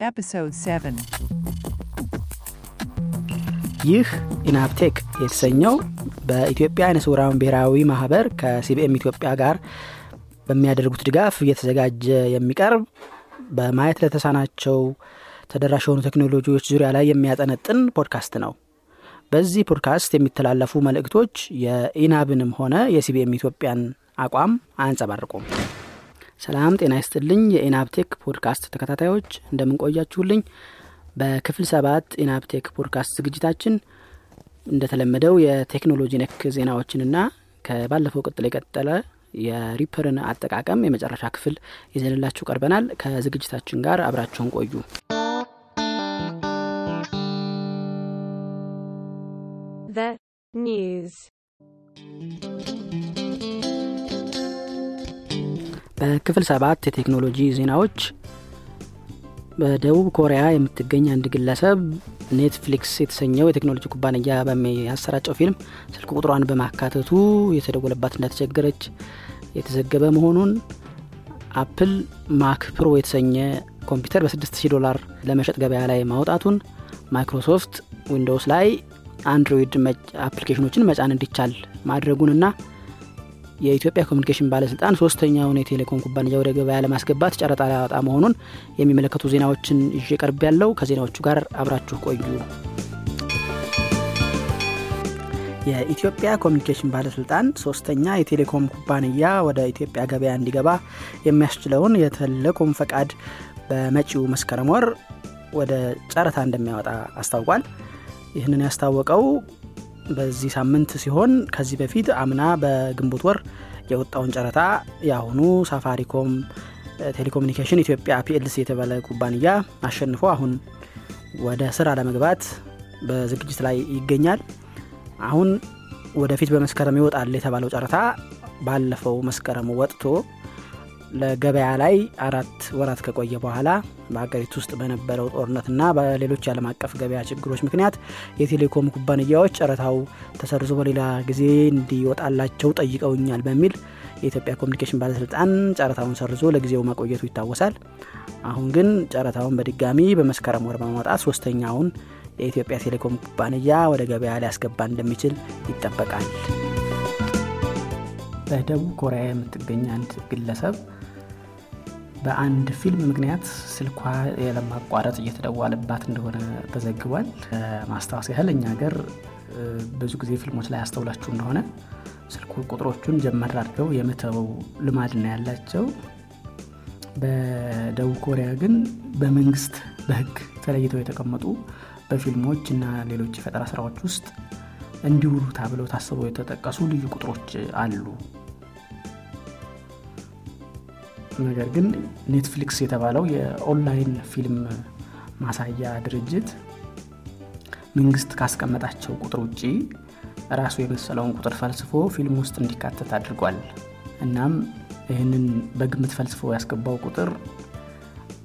Episode 7 ይህ ኢናብቴክ የተሰኘው በኢትዮጵያ አይነ ስውራን ብሔራዊ ማህበር ከ CBM ኢትዮጵያ ጋር በሚያደርጉት ድጋፍ እየተዘጋጀ የሚቀርብ በማየት ለተሳናቸው ተደራሽ የሆኑ ቴክኖሎጂዎች ዙሪያ ላይ የሚያጠነጥን ፖድካስት ነው። በዚህ ፖድካስት የሚተላለፉ መልእክቶች የኢናብንም ሆነ የ CBM ኢትዮጵያን አቋም አያንጸባርቁም ሰላም ጤና ይስጥልኝ የኢናብቴክ ፖድካስት ተከታታዮች እንደምንቆያችሁልኝ በክፍል ሰባት ኢናፕቴክ ፖድካስት ዝግጅታችን እንደተለመደው የቴክኖሎጂ ነክ ዜናዎችንና ከባለፈው ክፍል የቀጠለ የ Reaper ን አጠቃቀም የመጨረሻ ክፍል ይዘንላችሁ ቀርበናል ከዝግጅታችን ጋር አብራችሁን ቆዩ news. በክፍል ሰባት የቴክኖሎጂ ዜናዎች። በደቡብ ኮሪያ የምትገኝ አንድ ግለሰብ Netflix የተሰኘው የቴክኖሎጂ ኩባንያ በሚያሰራጨው ፊልም ስልክ ቁጥሯን በማካተቱ የተደወለባት እንደተቸገረች የተዘገበ መሆኑን Apple Mac Pro የተሰኘ ኮምፒውተር በ6000 ዶላር ለመሸጥ ገበያ ላይ ማውጣቱን Microsoft Windows ላይ Android አፕሊኬሽኖችን መጫን እንዲቻል ማድረጉንና የኢትዮጵያ ኮሚኒኬሽን ባለስልጣን ሶስተኛውን የቴሌኮም ኩባንያ ወደ ገበያ ለማስገባት ጨረታ ሊያወጣ መሆኑን የሚመለከቱ ዜናዎችን ይዤ ቀርቤያለሁ ከዜናዎቹ ጋር አብራችሁ ቆዩ። የኢትዮጵያ ኮሚኒኬሽን ባለስልጣን ሶስተኛ የቴሌኮም ኩባንያ ወደ ኢትዮጵያ ገበያ እንዲገባ የሚያስችለውን የቴሌኮም ፈቃድ በመጪው መስከረም ወር ወደ ጨረታ እንደሚያወጣ አስታውቋል። ይህንን ያስታወቀው በዚህ ሳምንት ሲሆን ከዚህ በፊት አምና በግንቦት ወር የወጣውን ጨረታ የአሁኑ ሳፋሪኮም ቴሌኮሙኒኬሽን ኢትዮጵያ ፒኤልሲ የተባለ ኩባንያ አሸንፎ አሁን ወደ ስራ ለመግባት በዝግጅት ላይ ይገኛል። አሁን ወደፊት በመስከረም ይወጣል የተባለው ጨረታ ባለፈው መስከረም ወጥቶ ለገበያ ላይ አራት ወራት ከቆየ በኋላ በሀገሪቱ ውስጥ በነበረው ጦርነትና በሌሎች የዓለም አቀፍ ገበያ ችግሮች ምክንያት የቴሌኮም ኩባንያዎች ጨረታው ተሰርዞ በሌላ ጊዜ እንዲወጣላቸው ጠይቀውኛል በሚል የኢትዮጵያ ኮሚኒኬሽን ባለስልጣን ጨረታውን ሰርዞ ለጊዜው መቆየቱ ይታወሳል። አሁን ግን ጨረታውን በድጋሚ በመስከረም ወር በማውጣት ሶስተኛውን የኢትዮጵያ ቴሌኮም ኩባንያ ወደ ገበያ ሊያስገባ እንደሚችል ይጠበቃል። በደቡብ ኮሪያ የምትገኝ አንድ ግለሰብ በአንድ ፊልም ምክንያት ስልኳ ለማቋረጥ እየተደዋለባት እንደሆነ ተዘግቧል። ማስታወስ ያህል እኛ ሀገር ብዙ ጊዜ ፊልሞች ላይ ያስተውላችሁ እንደሆነ ስልኩ ቁጥሮቹን ጀመር አድርገው የምተው ልማድ ነው ያላቸው። በደቡብ ኮሪያ ግን በመንግስት በህግ ተለይተው የተቀመጡ በፊልሞች እና ሌሎች የፈጠራ ስራዎች ውስጥ እንዲውሉ ተብለው ታስበው የተጠቀሱ ልዩ ቁጥሮች አሉ ነገር ግን Netflix የተባለው የኦንላይን ፊልም ማሳያ ድርጅት መንግስት ካስቀመጣቸው ቁጥር ውጭ ራሱ የመሰለውን ቁጥር ፈልስፎ ፊልም ውስጥ እንዲካተት አድርጓል። እናም ይህንን በግምት ፈልስፎ ያስገባው ቁጥር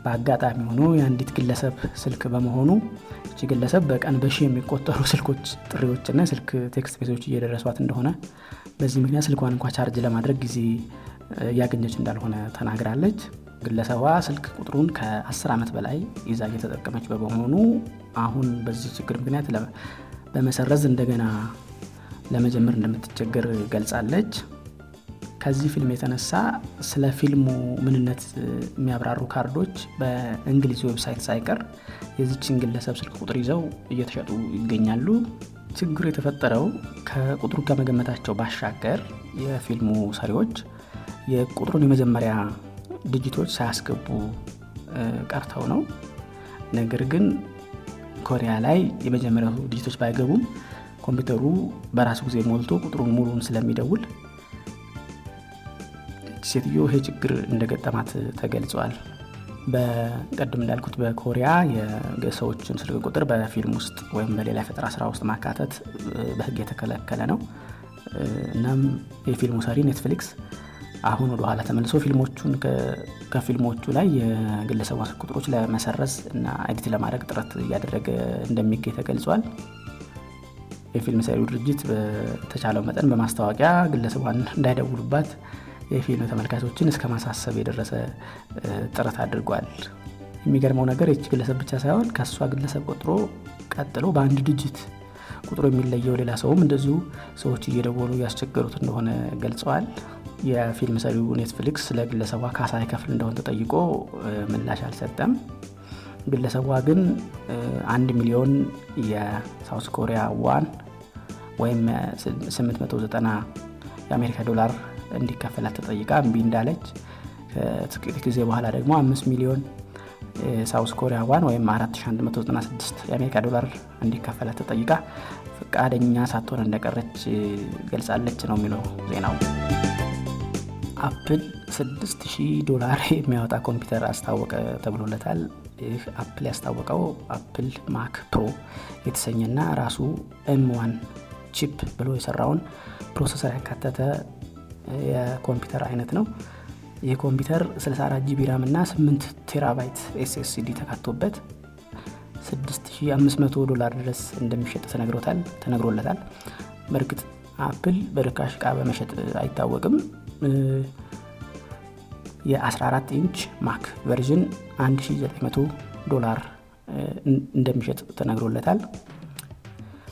በአጋጣሚ ሆኖ የአንዲት ግለሰብ ስልክ በመሆኑ እቺ ግለሰብ በቀን በሺ የሚቆጠሩ ስልኮች ጥሪዎችና ስልክ ቴክስት ሜሴጆች እየደረሷት እንደሆነ በዚህ ምክንያት ስልኳን እንኳ ቻርጅ ለማድረግ ጊዜ እያገኘች እንዳልሆነ ተናግራለች። ግለሰቧ ስልክ ቁጥሩን ከ10 ዓመት በላይ ይዛ እየተጠቀመች በመሆኑ አሁን በዚህ ችግር ምክንያት በመሰረዝ እንደገና ለመጀመር እንደምትቸገር ገልጻለች። ከዚህ ፊልም የተነሳ ስለ ፊልሙ ምንነት የሚያብራሩ ካርዶች በእንግሊዝ website ሳይቀር የዚችን ግለሰብ ስልክ ቁጥር ይዘው እየተሸጡ ይገኛሉ። ችግሩ የተፈጠረው ከቁጥሩ ከመገመታቸው ባሻገር የፊልሙ ሰሪዎች የቁጥሩን የመጀመሪያ digit ኦች ሳያስገቡ ቀርተው ነው። ነገር ግን ኮሪያ ላይ የመጀመሪያው digit ኦች ባይገቡም ኮምፒውተሩ በራሱ ጊዜ ሞልቶ ቁጥሩን ሙሉን ስለሚደውል ሴትዮ ይሄ ችግር እንደገጠማት ተገልጿል። በቀድም እንዳልኩት በኮሪያ የሰዎችን ስልክ ቁጥር በፊልም ውስጥ ወይም በሌላ የፈጠራ ስራ ውስጥ ማካተት በህግ የተከለከለ ነው። እናም የፊልሙ ሰሪ Netflix አሁን ወደ ኋላ ተመልሶ ፊልሞቹን ከፊልሞቹ ላይ የግለሰቡ ቁጥሮች ለመሰረዝ እና edit ለማድረግ ጥረት እያደረገ እንደሚገኝ ተገልጿል የፊልም ሰሪው ድርጅት በተቻለው መጠን በማስታወቂያ ግለሰቧን እንዳይደውሉባት የፊልም ተመልካቾችን እስከ ማሳሰብ የደረሰ ጥረት አድርጓል የሚገርመው ነገር ይቺ ግለሰብ ብቻ ሳይሆን ከእሷ ግለሰብ ቆጥሮ ቀጥሎ በአንድ digit ቁጥሩ የሚለየው ሌላ ሰውም እንደዚሁ ሰዎች እየደወሉ እያስቸገሩት እንደሆነ ገልጸዋል። የፊልም ሰሪው Netflix ለግለሰቧ ካሳ ይከፍል እንደሆነ ተጠይቆ ምላሽ አልሰጠም። ግለሰቧ ግን አንድ ሚሊዮን የ South Korea won ወይም 890 የአሜሪካ ዶላር እንዲከፈላት ተጠይቃ እምቢ እንዳለች ከጥቂት ጊዜ በኋላ ደግሞ አምስት ሚሊዮን South Korea won ወይም 4196 የአሜሪካ ዶላር እንዲከፈላት ተጠይቃ ፈቃደኛ ሳትሆን እንደቀረች ገልጻለች ነው የሚለው ዜናው። Apple 6000 ዶላር የሚያወጣ ኮምፒውተር አስታወቀ ተብሎለታል። ይህ Apple ያስታወቀው Apple Mac Pro የተሰኘና ራሱ M one chip ብሎ የሰራውን processor ያካተተ የኮምፒውተር አይነት ነው። ይህ ኮምፒውተር 64 GB RAM እና 8 terabyte SSD ተካቶበት 6500 ዶላር ድረስ እንደሚሸጥ ተነግሮታል ተነግሮለታል። በእርግጥ Apple በርካሽ እቃ በመሸጥ አይታወቅም። የ14 ኢንች Mac version 1900 ዶላር እንደሚሸጥ ተነግሮለታል።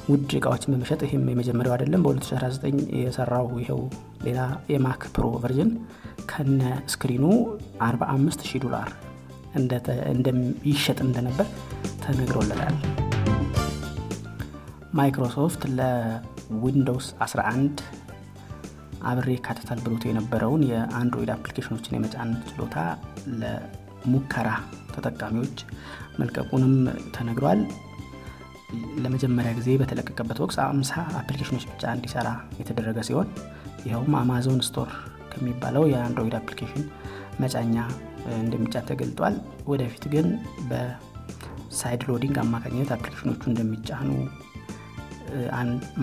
ውድ እቃዎችን በመሸጥ ይህም የመጀመሪያው አይደለም። በ2019 የሰራው ይኸው ሌላ የ Mac Pro version ከነ screen ኡ 45000 ዶላር ይሸጥ እንደነበር ተነግሮለታል። Microsoft ለ Windows 11 አብሮ ይካተታል ብሎት የነበረውን የ Android application ኦችን የመጫን ችሎታ ለሙከራ ተጠቃሚዎች መልቀቁንም ተነግሯል። ለመጀመሪያ ጊዜ በተለቀቀበት ወቅት አምሳ application ኦች ብቻ እንዲሰራ የተደረገ ሲሆን ይኸውም Amazon Store ከሚባለው የ Android application መጫኛ እንደሚጫን ተገልጧል። ወደፊት ግን በ side loading አማካኝነት application ኦቹ እንደሚጫኑ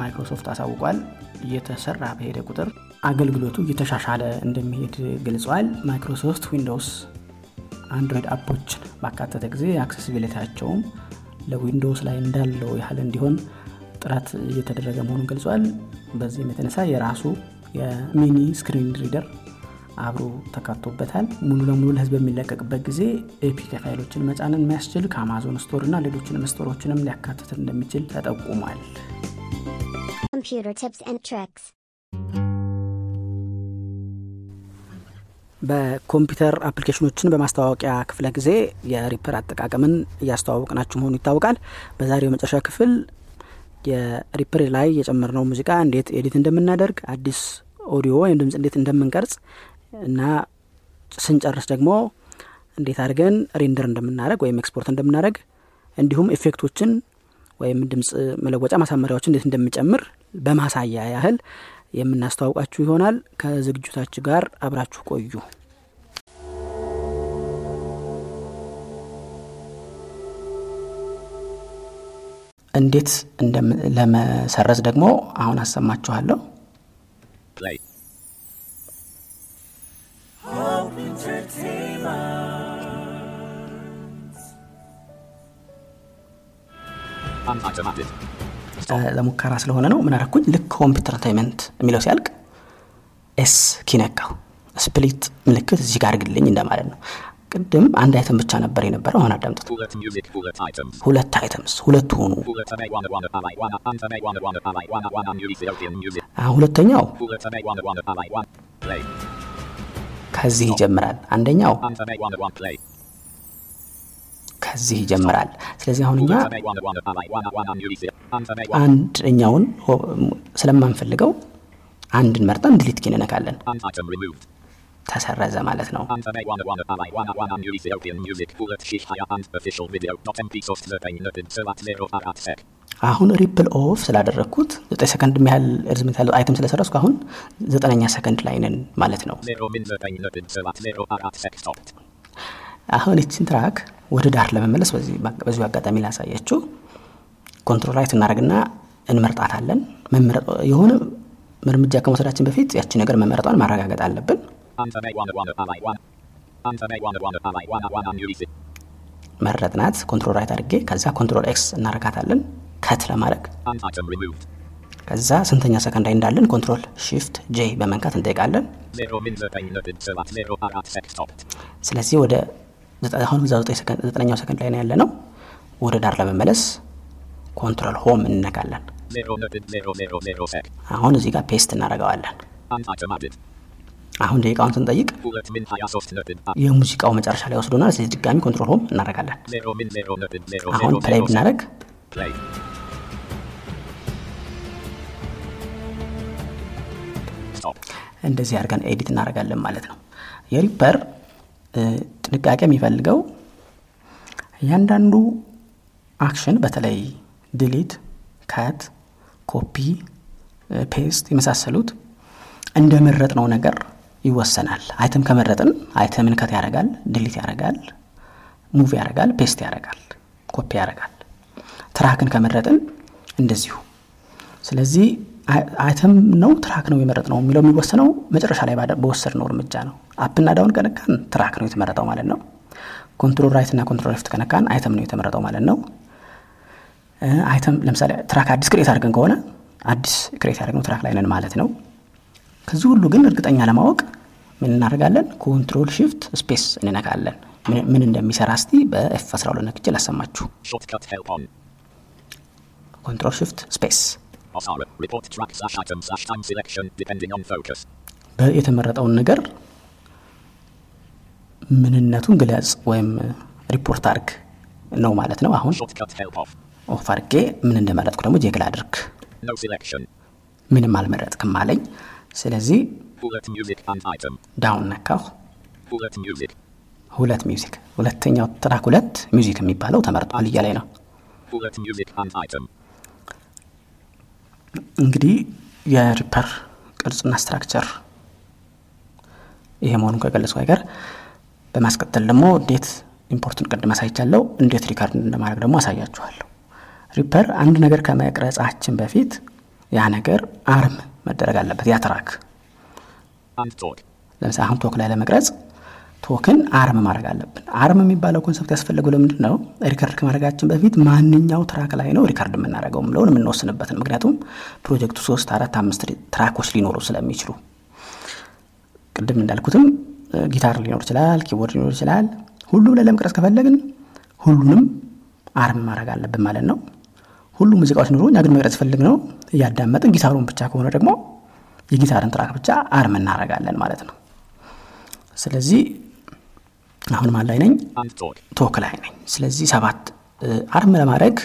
ማይክሮሶፍት አሳውቋል። እየተሰራ በሄደ ቁጥር አገልግሎቱ እየተሻሻለ እንደሚሄድ ገልጸዋል። Microsoft Windows Android app ኦችን ባካተተ ጊዜ accessibility ያቸውም ለ Windows ላይ እንዳለው ያህል እንዲሆን ጥረት እየተደረገ መሆኑን ገልጿል። በዚህም የተነሳ የራሱ የ mini screen reader አብሮ ተካቶበታል። ሙሉ ለሙሉ ለህዝብ በሚለቀቅበት ጊዜ APK file ኦችን መጫንን የሚያስችል ከ Amazon Store እና ሌሎችንም store ኦችንም ሊያካትት እንደሚችል ተጠቁሟል። በኮምፒውተር application ኦችን በማስተዋወቂያ ክፍለ ጊዜ የ Reaper አጠቃቀምን እያስተዋወቅናችሁ መሆኑ ይታወቃል። በዛሬው መጨረሻ ክፍል የ Reaper ላይ የጨመርነው ሙዚቃ እንዴት edit እንደምናደርግ፣ አዲስ ኦዲዮ ወይም ድምፅ እንዴት እንደምንቀርጽ እና ስንጨርስ ደግሞ እንዴት አድርገን render እንደምናደርግ ወይም ኤክስፖርት እንደምናደርግ እንዲሁም effect ኦችን ወይም ድምፅ መለወጫ ማሳመሪያዎችን እንዴት እንደምጨምር በማሳያ ያህል የምናስተዋውቃችሁ ይሆናል። ከዝግጅታችሁ ጋር አብራችሁ ቆዩ። እንዴት ለመሰረዝ ደግሞ አሁን አሰማችኋለሁ።. Unautomated. ለሙከራ ስለሆነ ነው። ምን? ልክ Home Entertainment የሚለው ሲያልቅ S key ነካው split ምልክት እዚህ ጋር አድርግልኝ እንደማለት ነው። ቅድም አንድ item ብቻ ነበር የነበረው። አሁን አዳምጡት።. ሁለት items ሁለቱ ሆኑ። ሁለተኛው. ከዚህ ይጀምራል። አንደኛው ከዚህ ይጀምራል። ስለዚህ አሁን እኛ አንደኛውን ስለማንፈልገው አንድን መርጠን delete key ን እነካለን።. ተሰረዘ ማለት ነው።. አሁን ripple off ስላደረግኩት ዘጠኝ ሰከንድ የሚያህል እርዝመት ያለው item ስለሰረዝኩ አሁን ዘጠነኛ ሰከንድ ላይ ነን ማለት ነው። አሁን ይችን track ወደ ዳር ለመመለስ በዚሁ አጋጣሚ ላሳያችሁ። control right እናደርግና እንመርጣታለን። የሆነ እርምጃ ከመውሰዳችን በፊት ያቺ ነገር መመረጧን ማረጋገጥ አለብን።. መረጥናት። control right አድርጌ ከዛ control X እናረጋታለን cut ለማድረግ. ከዛ ስንተኛ ሰከንድ ላይ እንዳለን control shift J በመንካት እንጠይቃለን።. ስለዚህ ወደ ዘጠ- አሁን እዛው ዘጠኝ ሰከንድ- ዘጠነኛው ሰከንድ ላይ ነው ያለ ነው። ወደ ዳር ለመመለስ control home እንነካለን።. አሁን እዚህ ጋር paste እናደርገዋለን።. አሁን ደቂቃውን ስንጠይቅ የሙዚቃው መጨረሻ ላይ ወስዶናል። ስለዚህ ድጋሚ control home እናደርጋለን። አሁን check ብናደርግ. እንደዚህ አድርገን edit እናደርጋለን ማለት ነው። የ Reaper ጥንቃቄ የሚፈልገው እያንዳንዱ action በተለይ delete፣ cut፣ copy፣ paste የመሳሰሉት እንደ መረጥነው ነገር ይወሰናል። item ከመረጥን item ን cut ያደርጋል፣ delete ያደርጋል፣ move ያደርጋል፣ paste ያደርጋል፣ ኮፒ ያደርጋል። track ን ከመረጥን እንደዚሁ ስለዚህ አይ- item ነው track ነው የመረጥነው የሚለው የሚወሰነው መጨረሻ ላይ ባደ- በወሰድነው እርምጃ ነው። up ና down ከነካን track ነው የተመረጠው ማለት ነው። control right እና control left ከነካን item ነው የተመረጠው ማለት ነው። item ለምሳሌ track አዲስ create አድርገን ከሆነ አዲስ create ያደርግነው track ላይ ነን ማለት ነው። ከዚህ ሁሉ ግን እርግጠኛ ለማወቅ ምን እናደርጋለን? control shift space እንነካለን። ምን- እንደሚሰራ እስቲ በ F 12 ነክቼ ላሰማችሁ።. control shift space OSARA. Report ምንነቱን ግለጽ ወይም ሪፖርት አድርግ ነው ማለት ነው። አሁን. off አድርጌ ምን እንደመረጥኩ ደግሞ ጄግል አድርግ።. ምንም አልመረጥክም አለኝ። ስለዚህ. down ነካሁ።. ሁለት music ሁለተኛው track ሁለት music የሚባለው ተመርጧል እያለኝ ነው።. እንግዲህ የ Reaper ቅርጽና structure ይሄ መሆኑን ከገለጽኩ አይቀር በማስቀጠል ደግሞ እንዴት import ን ቅድም አሳይቻለሁ፣ እንዴት record እንደማድረግ ደግሞ አሳያችኋለሁ። Reaper አንድ ነገር ከመቅረጻችን በፊት ያ ነገር arm መደረግ አለበት። ያ track. ለምሳሌ አሁን talk ላይ ለመቅረጽ talk ን arm ማድረግ አለብን። arm የሚባለው concept ያስፈለገው ለምንድን ነው? record ከማድረጋችን በፊት ማንኛው track ላይ ነው record የምናደርገው ምለውን የምንወስንበት ነው። ምክንያቱም ፕሮጀክቱ ሶስት አራት አምስት ትራኮች ሊኖሩ ስለሚችሉ ቅድም እንዳልኩትም ጊታር ሊኖር ይችላል፣ keyboard ሊኖር ይችላል። ሁሉም ላይ ለመቅረጽ ከፈለግን ሁሉንም arm ማድረግ አለብን ማለት ነው። ሁሉም ሙዚቃዎች ኑሮ እኛ ግን መቅረጽ የፈለግነው እያዳመጥን ጊታሩን ብቻ ከሆነ ደግሞ የጊታርን track ብቻ arm እናደርጋለን ማለት ነው። ስለዚህ አሁን ማን ላይ ነኝ? talk ላይ ነኝ። ስለዚህ ሰባት arm ለማድረግ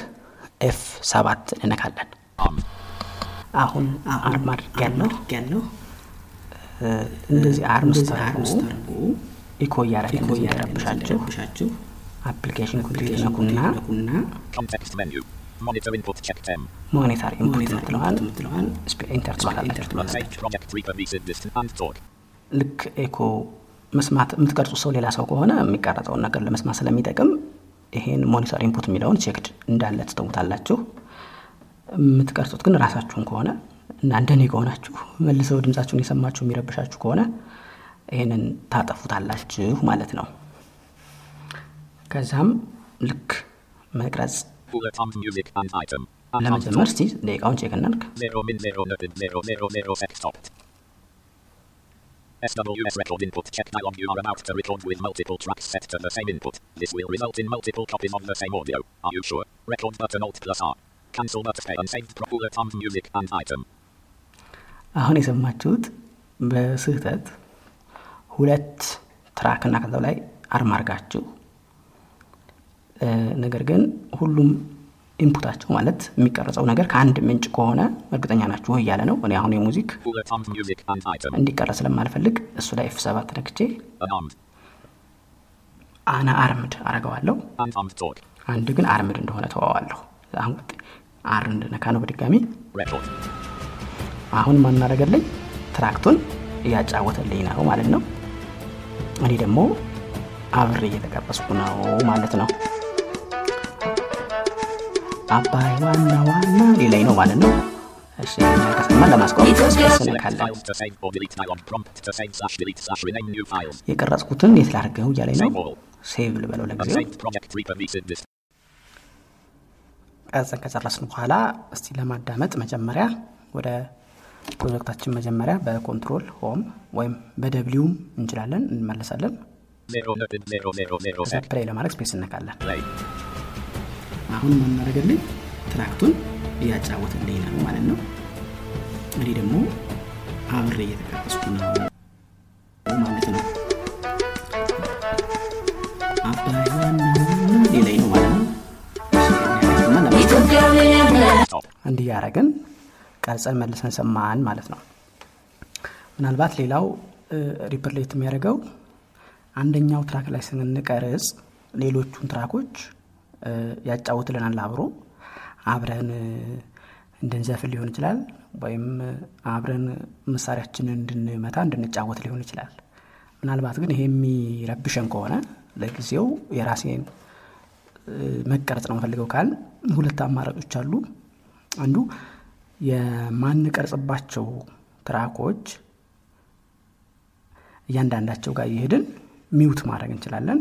F ሰባት እንነካለን።. አሁን arm አድርግ ያለው እንደዚህ arm ስታረጉ echo እንደዚህ እንዳይረብሻችሁ application ኮምፒውተር ነኩና. Monitor input check 10. monitor input የምትለዋን enter talk. ልክ ኤኮ መስማት የምትቀርጹ ሰው ሌላ ሰው ከሆነ የሚቀረጸውን ነገር ለመስማት ስለሚጠቅም ይሄን monitor input የሚለውን checked እንዳለ ትተውታላችሁ። የምትቀርጹት ግን ራሳችሁን ከሆነ እና እንደኔ ከሆናችሁ መልሰው ድምጻችሁን የሰማችሁ የሚረብሻችሁ ከሆነ ይሄንን ታጠፉታላችሁ ማለት ነው። ከዛም ልክ መቅረጽ ለመጀመር. እስቲ ደቂቃውን check እናድርግ።. SWS record input check dialog you are about to record with multiple tracks set to the same input. This will result in multiple copies of the same audio. Are you sure? Record button alt plus R. አሁን የሰማችሁት በስህተት ሁለት track ና ከዛው ላይ arm አድርጋችሁ እ፣ ነገር ግን ሁሉም ኢንፑታቸው ማለት የሚቀረጸው ነገር ከአንድ ምንጭ ከሆነ እርግጠኛ ናችሁ እያለ ነው። እኔ አሁን የ music. እንዲቀረጽ ስለማልፈልግ እሱ ላይ F ሰባት ነክቼ. unarmed አረገዋለሁ።. አንድ ግን armed እንደሆነ እተወዋለሁ። አር እንድነካ ነው በድጋሚ. አሁን ማናረገልኝ ትራክቱን እያጫወተልኝ ነው ማለት ነው። እኔ ደግሞ አብሬ እየተቀበስኩ ነው ማለት ነው። አባይ ዋና ዋና ሌላኝ ነው ማለት ነው።. የቀረጽኩትን የት ላድርገው እያለኝ ነው።. ሴቭ ልበለው ለጊዜው። ቀርጸን ከጨረስን በኋላ እስቲ ለማዳመጥ መጀመሪያ ወደ ፕሮጀክታችን መጀመሪያ በ control home ወይም በ W ም እንችላለን እንመለሳለን።. play ለማድረግ space እነካለን።. አሁን የሚያደርግልኝ track ቱን እያጫወትልኝ ነው ማለት ነው። እኔ ደግሞ አብሬ እየተቀረጽኩ ነው እንዲህ አድርገን ቀርጸን መልሰን ሰማን ማለት ነው። ምናልባት ሌላው Reaper የሚያደርገው አንደኛው track ላይ ስንቀርጽ ሌሎቹን track ኦች ያጫውትልናል አብሮ አብረን እንድንዘፍን ሊሆን ይችላል ወይም አብረን መሳሪያችንን እንድንመታ እንድንጫወት ሊሆን ይችላል። ምናልባት ግን ይሄ የሚረብሸን ከሆነ ለጊዜው የራሴን መቅረጽ ነው የምፈልገው ካልን ሁለት አማራጮች አሉ። አንዱ የማንቀርጽባቸው track ኦች እያንዳንዳቸው ጋር እየሄድን mute ማድረግ እንችላለን።.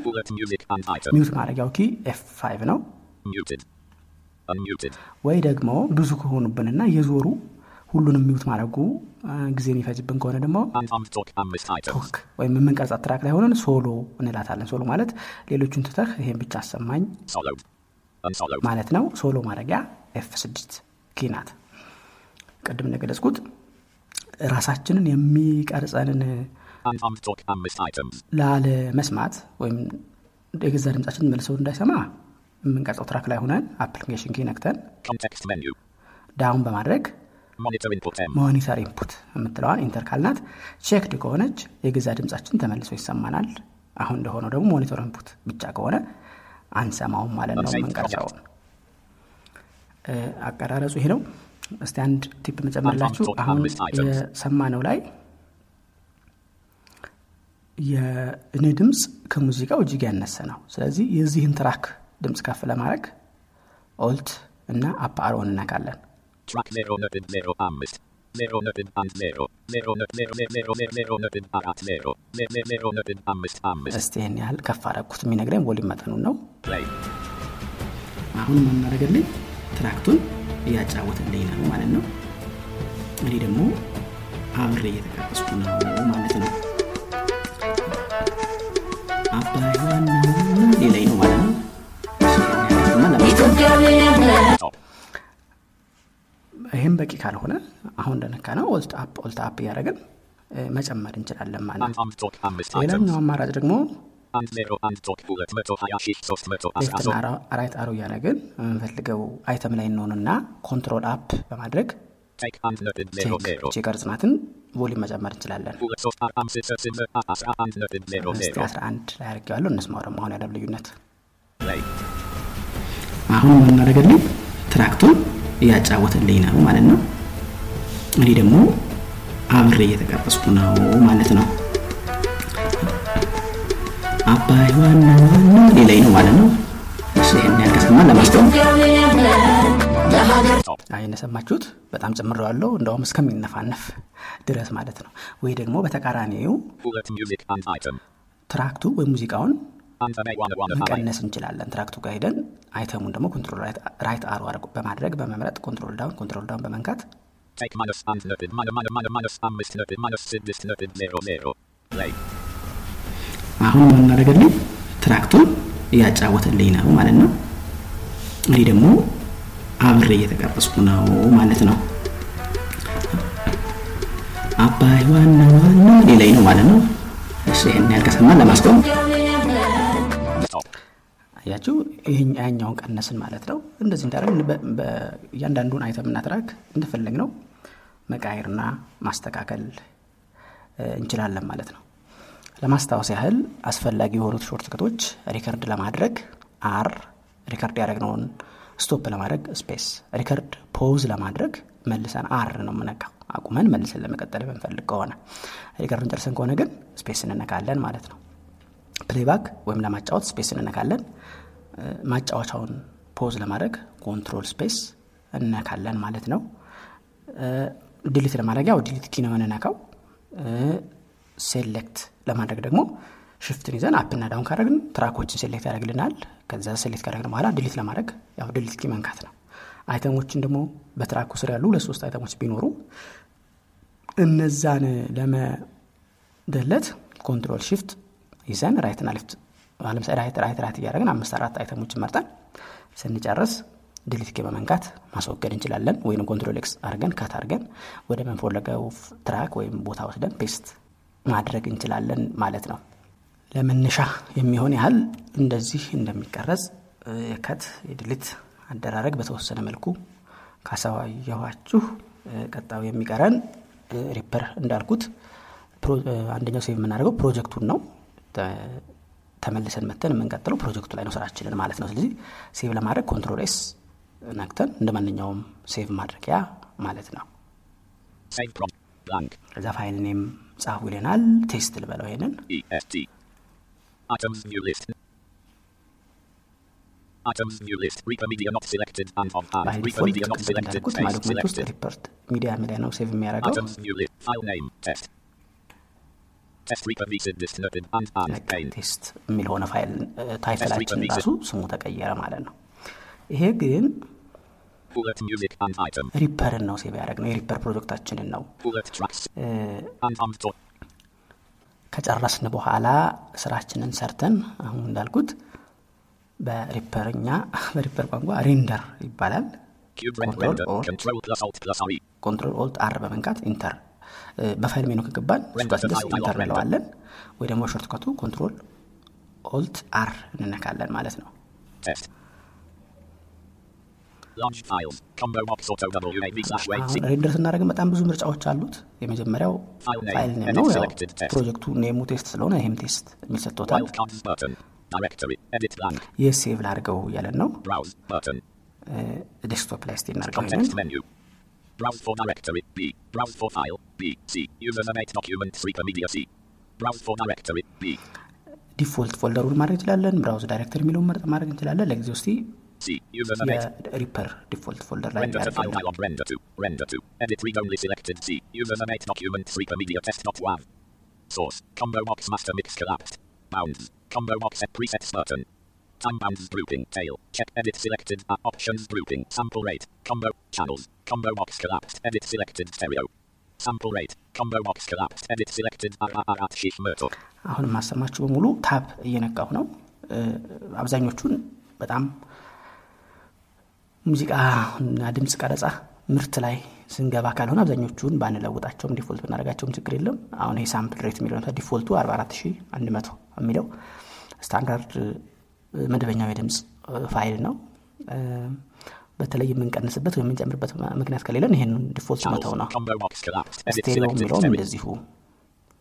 mute ማድረጊያው key F five ነው።. ወይ ደግሞ ብዙ ከሆኑብንና እየዞሩ ሁሉንም mute ማድረጉ አ፣ ጊዜ የሚፈጅብን ከሆነ ደግሞ. ቶክ ወይም የምንቀርጻት track ላይ ሆነን solo እንላታለን። solo ማለት ሌሎቹን ትተህ ይሄን ብቻ አሰማኝ. ማለት ነው። solo ማድረጊያ F ስድስት ናት። ቅድም እንደገለጽኩት ራሳችንን የሚቀርጸንን And untalk አምስት items. ላለ መስማት ወይም የገዛ ድምጻችን መልሰው እንዳይሰማ የምንቀርጸው track ላይ ሆነን application key ነክተን. down በማድረግ. monitor input የምትለዋን enter ካልናት checked ከሆነች የገዛ ድምጻችን ተመልሶ ይሰማናል። አሁን እንደሆነው ደግሞ monitor input ብቻ ከሆነ አንሰማውም ማለት ነው። የምንቀርጸውን አቀራረጹ ይሄ ነው። እስቲ አንድ tip ልጨምርላችሁ። አሁን. የሰማነው ላይ የእኔ ድምፅ ከሙዚቃው እጅግ ያነሰ ነው። ስለዚህ የዚህን track ድምፅ ከፍ ለማድረግ alt እና up arrow ን እነካለን። Track 0 nothing 0 አምስት 0 nothing and 0 0 not 0 0 0 0 nothing አራት 0 0 0 nothing አምስት አምስት እስቲ ይህን ያህል ከፍ አደረግኩት። የሚነግረኝ ቮሊም መጠኑን ነው።. አሁን የምናደርግልኝ ትራክቱን እያጫወትልኝ ነው ማለት ነው። እኔ ደግሞ አብሬ እየተቀረጽኩ ነው ማለት ነው። አባይ ሌላይ ነው ማለት ነው።. ይህም በቂ ካልሆነ አሁን እንደነካ ነው ኦልት አፕ ኦልት አፕ እያደረግን መጨመር እንችላለን ማለት ነው። ሌላኛው. አማራጭ ደግሞ And 0 and talk bullet መቶ ሀያ ሺህ ሶስት መቶ አስራ ሌፍትና ሶስት ራይት አሮ እያደረግን የምንፈልገው አይተም ላይ እንሆንና ኮንትሮል አፕ በማድረግ Take and nothing 0 0 ቼክ ቅርጽናትን ቮሊም መጨመር እንችላለን። bullet ሶስት አር አምስት ስልስል አስራ አንድ nothing 0 እስቲ 0 11 ላይ አድርጌዋለሁ። እንስማው ደግሞ አሁን ያለው ልዩነት።. አሁን የምናደርግልኝ ትራክቱን እያጫወትልኝ ነው ማለት ነው። እኔ ደግሞ አብሬ እየተቀረጽኩ ነው ማለት ነው። አባይ ዋና ዋና ሌላይ ነው ማለት ነው። ይህን ያህል ከሰማን ለማስቆም Stop. አይ እንደሰማችሁት በጣም ጨምሬዋለሁ፣ እንደውም እስከሚነፋነፍ ድረስ ማለት ነው። ወይ ደግሞ በተቃራኒው. track ቱ ወይ ሙዚቃውን መቀነስ እንችላለን። track ቱ ጋር ሄደን item ኡን ደግሞ control right arrow በማድረግ በመምረጥ control down control down በመንካት Take minus and nothing minus minus minus minus አምስት nothing minus ስድስት nothing 0 0 Play. አሁን የሚያደርግልኝ track ቱን እያጫወትልኝ ነው ማለት ነው። እኔ ደግሞ አብሬ እየተቀረጽኩ ነው ማለት ነው። አባይ ዋና ዋና ሌላይ ነው ማለት ነው። እሺ ይህን ያህል ከሰማን ለማስቆም. አያችሁ ያኛውን ቀነስን ማለት ነው። እንደዚህ በ- እያንዳንዱን item ና track እንደፈለግነው መቀያየርና ማስተካከል እንችላለን ማለት ነው። ለማስታወስ ያህል አስፈላጊ የሆኑት shortcut ኦች record ለማድረግ R፣ record ያደረግነውን stop ለማድረግ space፣ record pause ለማድረግ መልሰን R ነው የምነካው። አቁመን መልሰን ለመቀጠል የምንፈልግ ከሆነ record ኡን ጨርሰን ከሆነ ግን space እንነካለን ማለት ነው። playback ወይም ለማጫወት space እንነካለን። ማጫወቻውን pause ለማድረግ control space እነካለን ማለት ነው። delete ለማድረግ ያው delete key ነው የምንነካው። select ለማድረግ ደግሞ shift ን ይዘን up ና down ካደረግን track ኦችን select ያደርግልናል። ከዛ select ካደረግን በኋላ delete ለማድረግ ያው delete key መንካት ነው። item ኦችን ደግሞ በ track ኡ ስር ያሉ ሁለት ሶስት item ኦች ቢኖሩ እነዛን ለመደለት control shift ይዘን right ና left ለምሳሌ right right እያደረግን አምስት አራት item ኦችን መርጠን ስንጨርስ delete key በመንካት ማስወገድ እንችላለን። ወይም control X አድርገን cut አድርገን ወደ ምንፈልገው track ወይም ቦታ ወስደን paste ማድረግ እንችላለን ማለት ነው። ለመነሻ የሚሆን ያህል እንደዚህ እንደሚቀረጽ የ cut የ delete አደራረግ በተወሰነ መልኩ ካሳየኋችሁ ቀጣዩ የሚቀረን Reaper እንዳልኩት አንደኛው save የምናደርገው ፕሮጀክቱን ነው። ተመልሰን መጥተን የምንቀጥለው ፕሮጀክቱ ላይ ነው ስራችንን ማለት ነው። ስለዚህ save ለማድረግ control S ነክተን እንደ ማንኛውም save ማድረጊያ ማለት ነው።. ከዛ ፋይል ኔም ጻፉ ይለናል። ቴስት ልበለው ይሄንን EST. Items new list. Items new list. Reaper media not selected and of ባይ and Reaper ዲፎልት media not ቅድም selected. እንዳልኩት Space ማዶክመንት ውስጥ. ሪፖርት ሚዲያ ሚዲያ ነው ሴቭ የሚያደርገው. ቴስት የሚል ሆነ ፋይል ታይትላችን ራሱ ስሙ ተቀየረ ማለት ነው። ይሄ ግን Reaper ን ነው save ያደረግነው የ Reaper ፕሮጀክታችንን ነው. ከጨረስን በኋላ ስራችንን ሰርተን አሁን እንዳልኩት በ Reaper ኛ በ Reaper ቋንቋ render ይባላል።. control alt R በመንካት enter በ file menu ከገባን እሱ ጋር ስንደርስ enter እንለዋለን። ወይ ደግሞ shortcut ኡ control alt R እንነካለን ማለት ነው። render ስናደርግ በጣም ብዙ ምርጫዎች አሉት። የመጀመሪያው. file name ነው።. ፕሮጀክቱ name ኡ test ስለሆነ ይህም test የሚል ሰጥቶታል። Wildcards button. Directory. Edit blank. ይህ save ላድርገው እያለን ነው።. desktop ላይ Context menu. Browse for directory. B. Browse for file. B. C. Username 8 documents. Reaper media C. Browse for directory. B. default folder ኡን ማድረግ እንችላለን። browse directory የሚለውን መርጠን ማድረግ እንችላለን። ለጊዜው እስቲ C. Username 8. የሪፐር ዲፎልት ፎልደር ላይ Render to file ያደርገው dialog. Render to. Render to. Edit read only selected C. Username 8 documents. Reaper media test dot wav. Source. Combo box master mix collapsed. Bounds. Combo box set presets button. Time bounds grouping. Tail. Check edit selected. Uh, options grouping. Sample rate. Combo channels. Combo box collapsed. Edit selected stereo. Sample rate. Combo box collapsed. Edit selected. RRR at Sheikh Murtok. አሁን የማሰማችሁ በሙሉ ታብ እየነካሁ ነው። እ፣ አብዛኞቹን በጣም ሙዚቃ እና ድምፅ ቀረጻ ምርት ላይ ስንገባ ካልሆነ አብዛኞቹን ባንለውጣቸውም default ብናደርጋቸውም ችግር የለም። አሁን ይሄ sample rate የሚለው default ኡ 44100 የሚለው ስታንዳርድ መደበኛው የድምፅ ፋይል ነው። በተለይ የምንቀንስበት ወይም የምንጨምርበት ምክንያት ከሌለን ይሄንን default መተው ነው። stereo የሚለውም. እንደዚሁ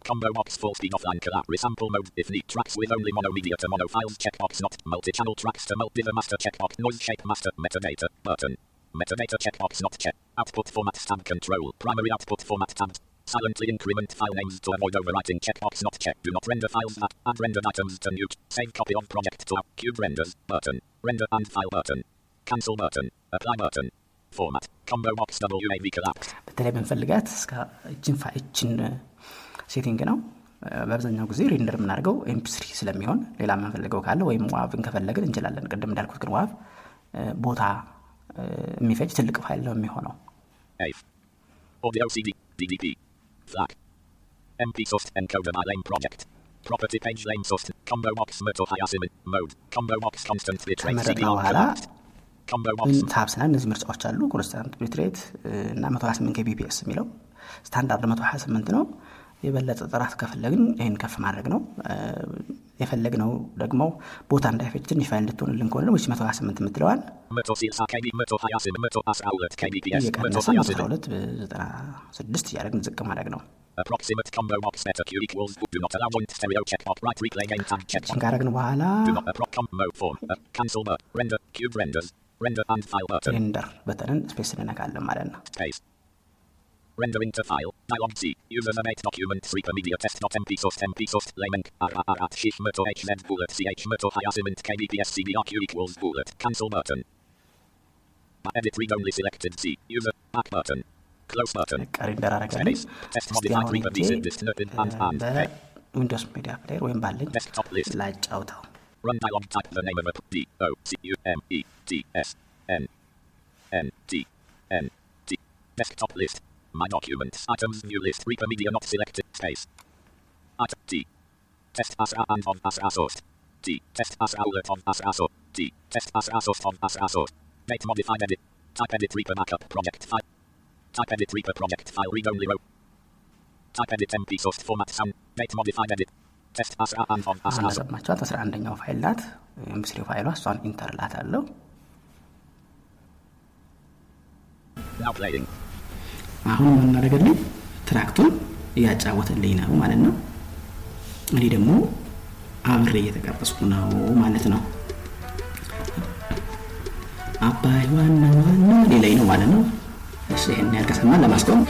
Combo box full speed offline collapse. Resample mode if need. Tracks with only mono media to mono files. Checkbox not. Multi-channel tracks to multi the master checkbox. Noise shape master. Metadata button. Metadata checkbox not check. Output format tab control. Primary output format tab. Silently increment file names to avoid overwriting. Checkbox not check. Do not render files at. Add rendered items to mute. Save copy of project to cube renders button. Render and file button. Cancel button. Apply button. Format. Combo box double UAV collapsed. በተለይ ብንፈልጋት እስከ እችን ፋ- እችን ሴቲንግ ነው። በአብዛኛው ጊዜ ሬንደር የምናደርገው ኤምፒስሪ ስለሚሆን ሌላ የምንፈልገው ካለ ወይም ዋቭን ከፈለግን እንችላለን። ቅድም እንዳልኩት ግን ዋቭ ቦታ የሚፈጅ ትልቅ ፋይል ነው የሚሆነው። on በኋላ collapsed. Combo box ታብ ስናል እነዚህ ምርጫዎች አሉ። ኮንስታንት ቢትሬት እና 128 ኬቢፒኤስ የሚለው ስታንዳርድ 128 ነው። የበለጠ ጥራት ከፈለግን ይህን ከፍ ማድረግ ነው። የፈለግነው ደግሞ ቦታ እንዳይፈጅ ትንሽ ፋይል እንድትሆንልን ከሆነ ደግሞ 128 የምትለዋል Myrtle CSR KB Myrtle Hyacinth Myrtle As Outlet KBPS Myrtle እየቀነስን Hyacinth 12 በ96 እያደረግን ዝቅ ማድረግ ነው። ካረግን በኋላ uh, ሬንደር በተንን ስፔስ እንነካለን ማለት ነው።. Rendering to file. Dialog C. Username 8 documents. Reaper media test. Not MP source. MP source. Lamenk. RRR at Sheikh Myrtle HZ bullet. CH Myrtle Hyacinth KBPS CBRQ equals bullet. Cancel button. Edit read only selected C. User. Back button. Close button. በቃ ሬንደር አረጋለን። Space. Test እስቲ modified አሁን Reaper ሄጄ visit this nerded and and. Hey. በዊንዶውስ ሚዲያ ፕሌየር ወይም ባለኝ Desktop list. ላጫውተው Run dialog type the name of a D O C U M E T S N N T N T desktop list. My documents items new list Reaper media not selected space. Item T Test Asra and of Asra sourced. T. Test Asra alert of Asra source. T. Test Asra source of Asra source. Date modified edit. Type edit Reaper backup project file. Type edit Reaper project file read only row. Type edit MP source format sound. Date modified edit. Test Asra and of አሁን Asra source. ያሰማችኋት አስራ አንደኛው ፋይል ናት ኤምስሪ ፋይሏ እሷን ኢንተር ላት አለው Now playing. አሁን የምናደርገልኝ ትራክቱን እያጫወተልኝ ነው ማለት ነው። እኔ ደግሞ አብሬ እየተቀረጽኩ ነው ማለት ነው። አባይ ዋና ዋና ሌላይ ነው ማለት ነው። እሺ ይህን ያህል ከሰማን ለማስቆም።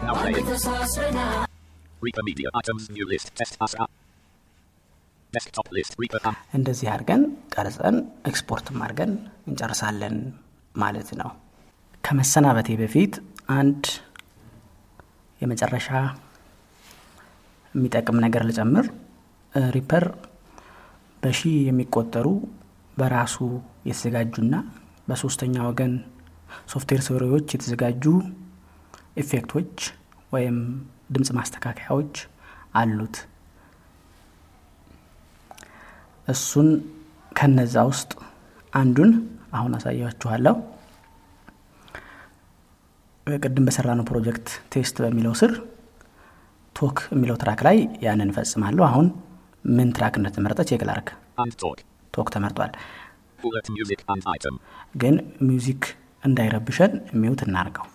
Now playing. Reaper media items Asra. እንደዚህ አድርገን ቀርጸን ኤክስፖርትም አድርገን እንጨርሳለን ማለት ነው። ከመሰናበቴ በፊት አንድ የመጨረሻ የሚጠቅም ነገር ልጨምር። Reaper በሺህ የሚቆጠሩ በራሱ የተዘጋጁና በሶስተኛ ወገን ሶፍትዌር ሰሪዎች የተዘጋጁ effect ኦች ወይም ድምፅ ማስተካከያዎች አሉት እሱን ከነዛ ውስጥ አንዱን አሁን አሳያችኋለሁ። ቅድም በሰራነው ፕሮጀክት test በሚለው ስር talk የሚለው track ላይ ያንን እፈጽማለሁ። አሁን ምን track እንደተመረጠ check talk. talk። ተመርጧል. ግን music እንዳይረብሸን mute እናርገው.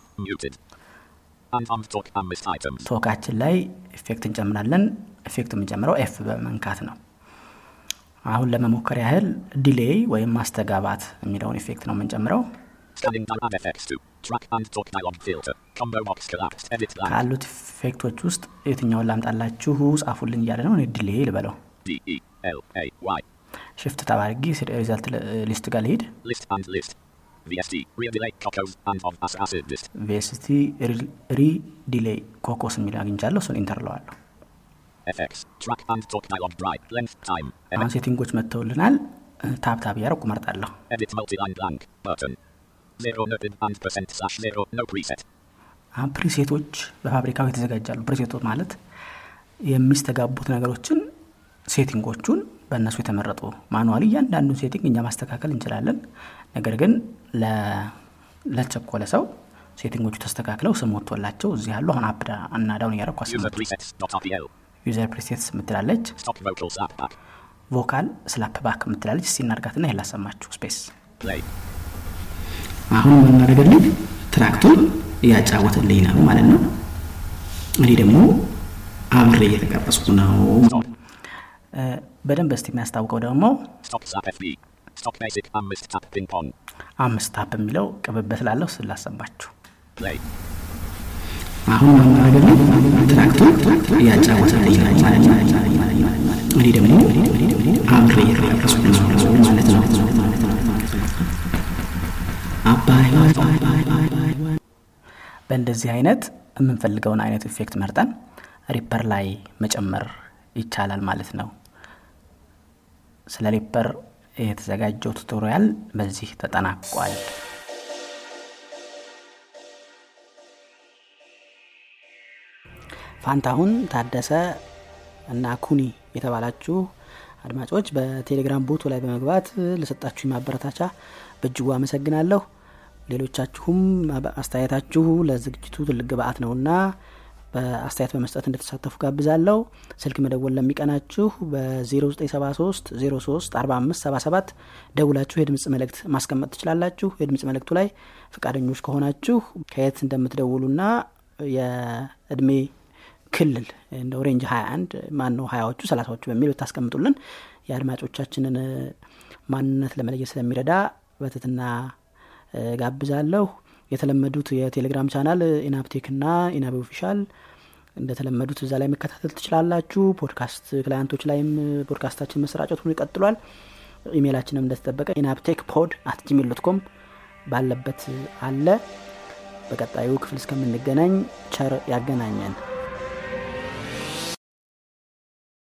talk አችን ላይ effect እንጨምራለን። effect የምንጨምረው F በመንካት ነው አሁን ለመሞከር ያህል delay ወይም ማስተጋባት የሚለውን effect ነው የምንጨምረው. ካሉት effect ኦች ውስጥ የትኛውን ላምጣላችሁ ጻፉልኝ እያለ ነው እኔ delay ልበለው. shift tab አርጌ result list ጋር ልሂድ. VST ReaDelay Cockos የሚል አግኝቻለሁ እሱን enter እለዋለሁ FX. አሁን setting ኦች መጥተውልናል። tab tab እያረኩ መርጣለሁ. አሁን preset ኦች በፋብሪካው የተዘጋጃሉ። preset ኦች ማለት የሚስተጋቡት ነገሮችን setting ኦቹን በእነሱ የተመረጡ manually እያንዳንዱን setting እኛ ማስተካከል እንችላለን። ነገር ግን ለቸኮለ ሰው setting ኦቹ ተስተካክለው ስም ወጥቶላቸው እዚህ ያሉ አሁን up እና down እያረኩ user presets back. vocal slap back የምትላለች እስቲ እናርጋትና ይሄን ላሰማችሁ space Play. አሁን የምናደርግልኝ ትራክቱን እያጫወተልኝ ነው ማለት ነው እኔ ደግሞ አብሬ እየተቀረጽኩ ነው በደንብ እስቲ የሚያስታውቀው ደግሞ pong. አምስት ታፕ የሚለው ቅብበት ላለው ስላሰማችሁ አሁን የምናደርግልኝ ትራክቱን እያጫወተልኝ ነው ማለት ነው። እኔ ደግሞ አብሬ ነው ማለት ነው። በእንደዚህ አይነት የምንፈልገውን አይነት effect መርጠን Reaper ላይ መጨመር ይቻላል ማለት ነው። ስለ Reaper የተዘጋጀው tutorial በዚህ ተጠናቋል ፋንታሁን ታደሰ እና ኩኒ የተባላችሁ አድማጮች በቴሌግራም ቦቱ ላይ በመግባት ለሰጣችሁ ማበረታቻ በእጅጉ አመሰግናለሁ። ሌሎቻችሁም አስተያየታችሁ ለዝግጅቱ ትልቅ ግብአት ነውና በአስተያየት በመስጠት እንድትሳተፉ ጋብዛለሁ። ስልክ መደወል ለሚቀናችሁ በ0973 03 45 77 ደውላችሁ የድምፅ መልእክት ማስቀመጥ ትችላላችሁ። የድምፅ መልእክቱ ላይ ፈቃደኞች ከሆናችሁ ከየት እንደምትደውሉና የእድሜ ክልል እንደ range 21 ማን ነው ሀያዎቹ ሰላሳዎቹ በሚል ብታስቀምጡልን የአድማጮቻችንን ማንነት ለመለየት ስለሚረዳ በትህትና ጋብዛለሁ። የተለመዱት የቴሌግራም ቻናል ኢናብ ቴክ ና ኢናብ official እንደተለመዱት እዛ ላይ መከታተል ትችላላችሁ። podcast client ኦች ላይም ፖድካስታችን መሰራጨቱን ቀጥሏል። ኢሜይላችንም እንደተጠበቀ ኢናብ ቴክ pod at Gmail dot ባለበት አለ። በቀጣዩ ክፍል እስከምንገናኝ ቸር ያገናኘን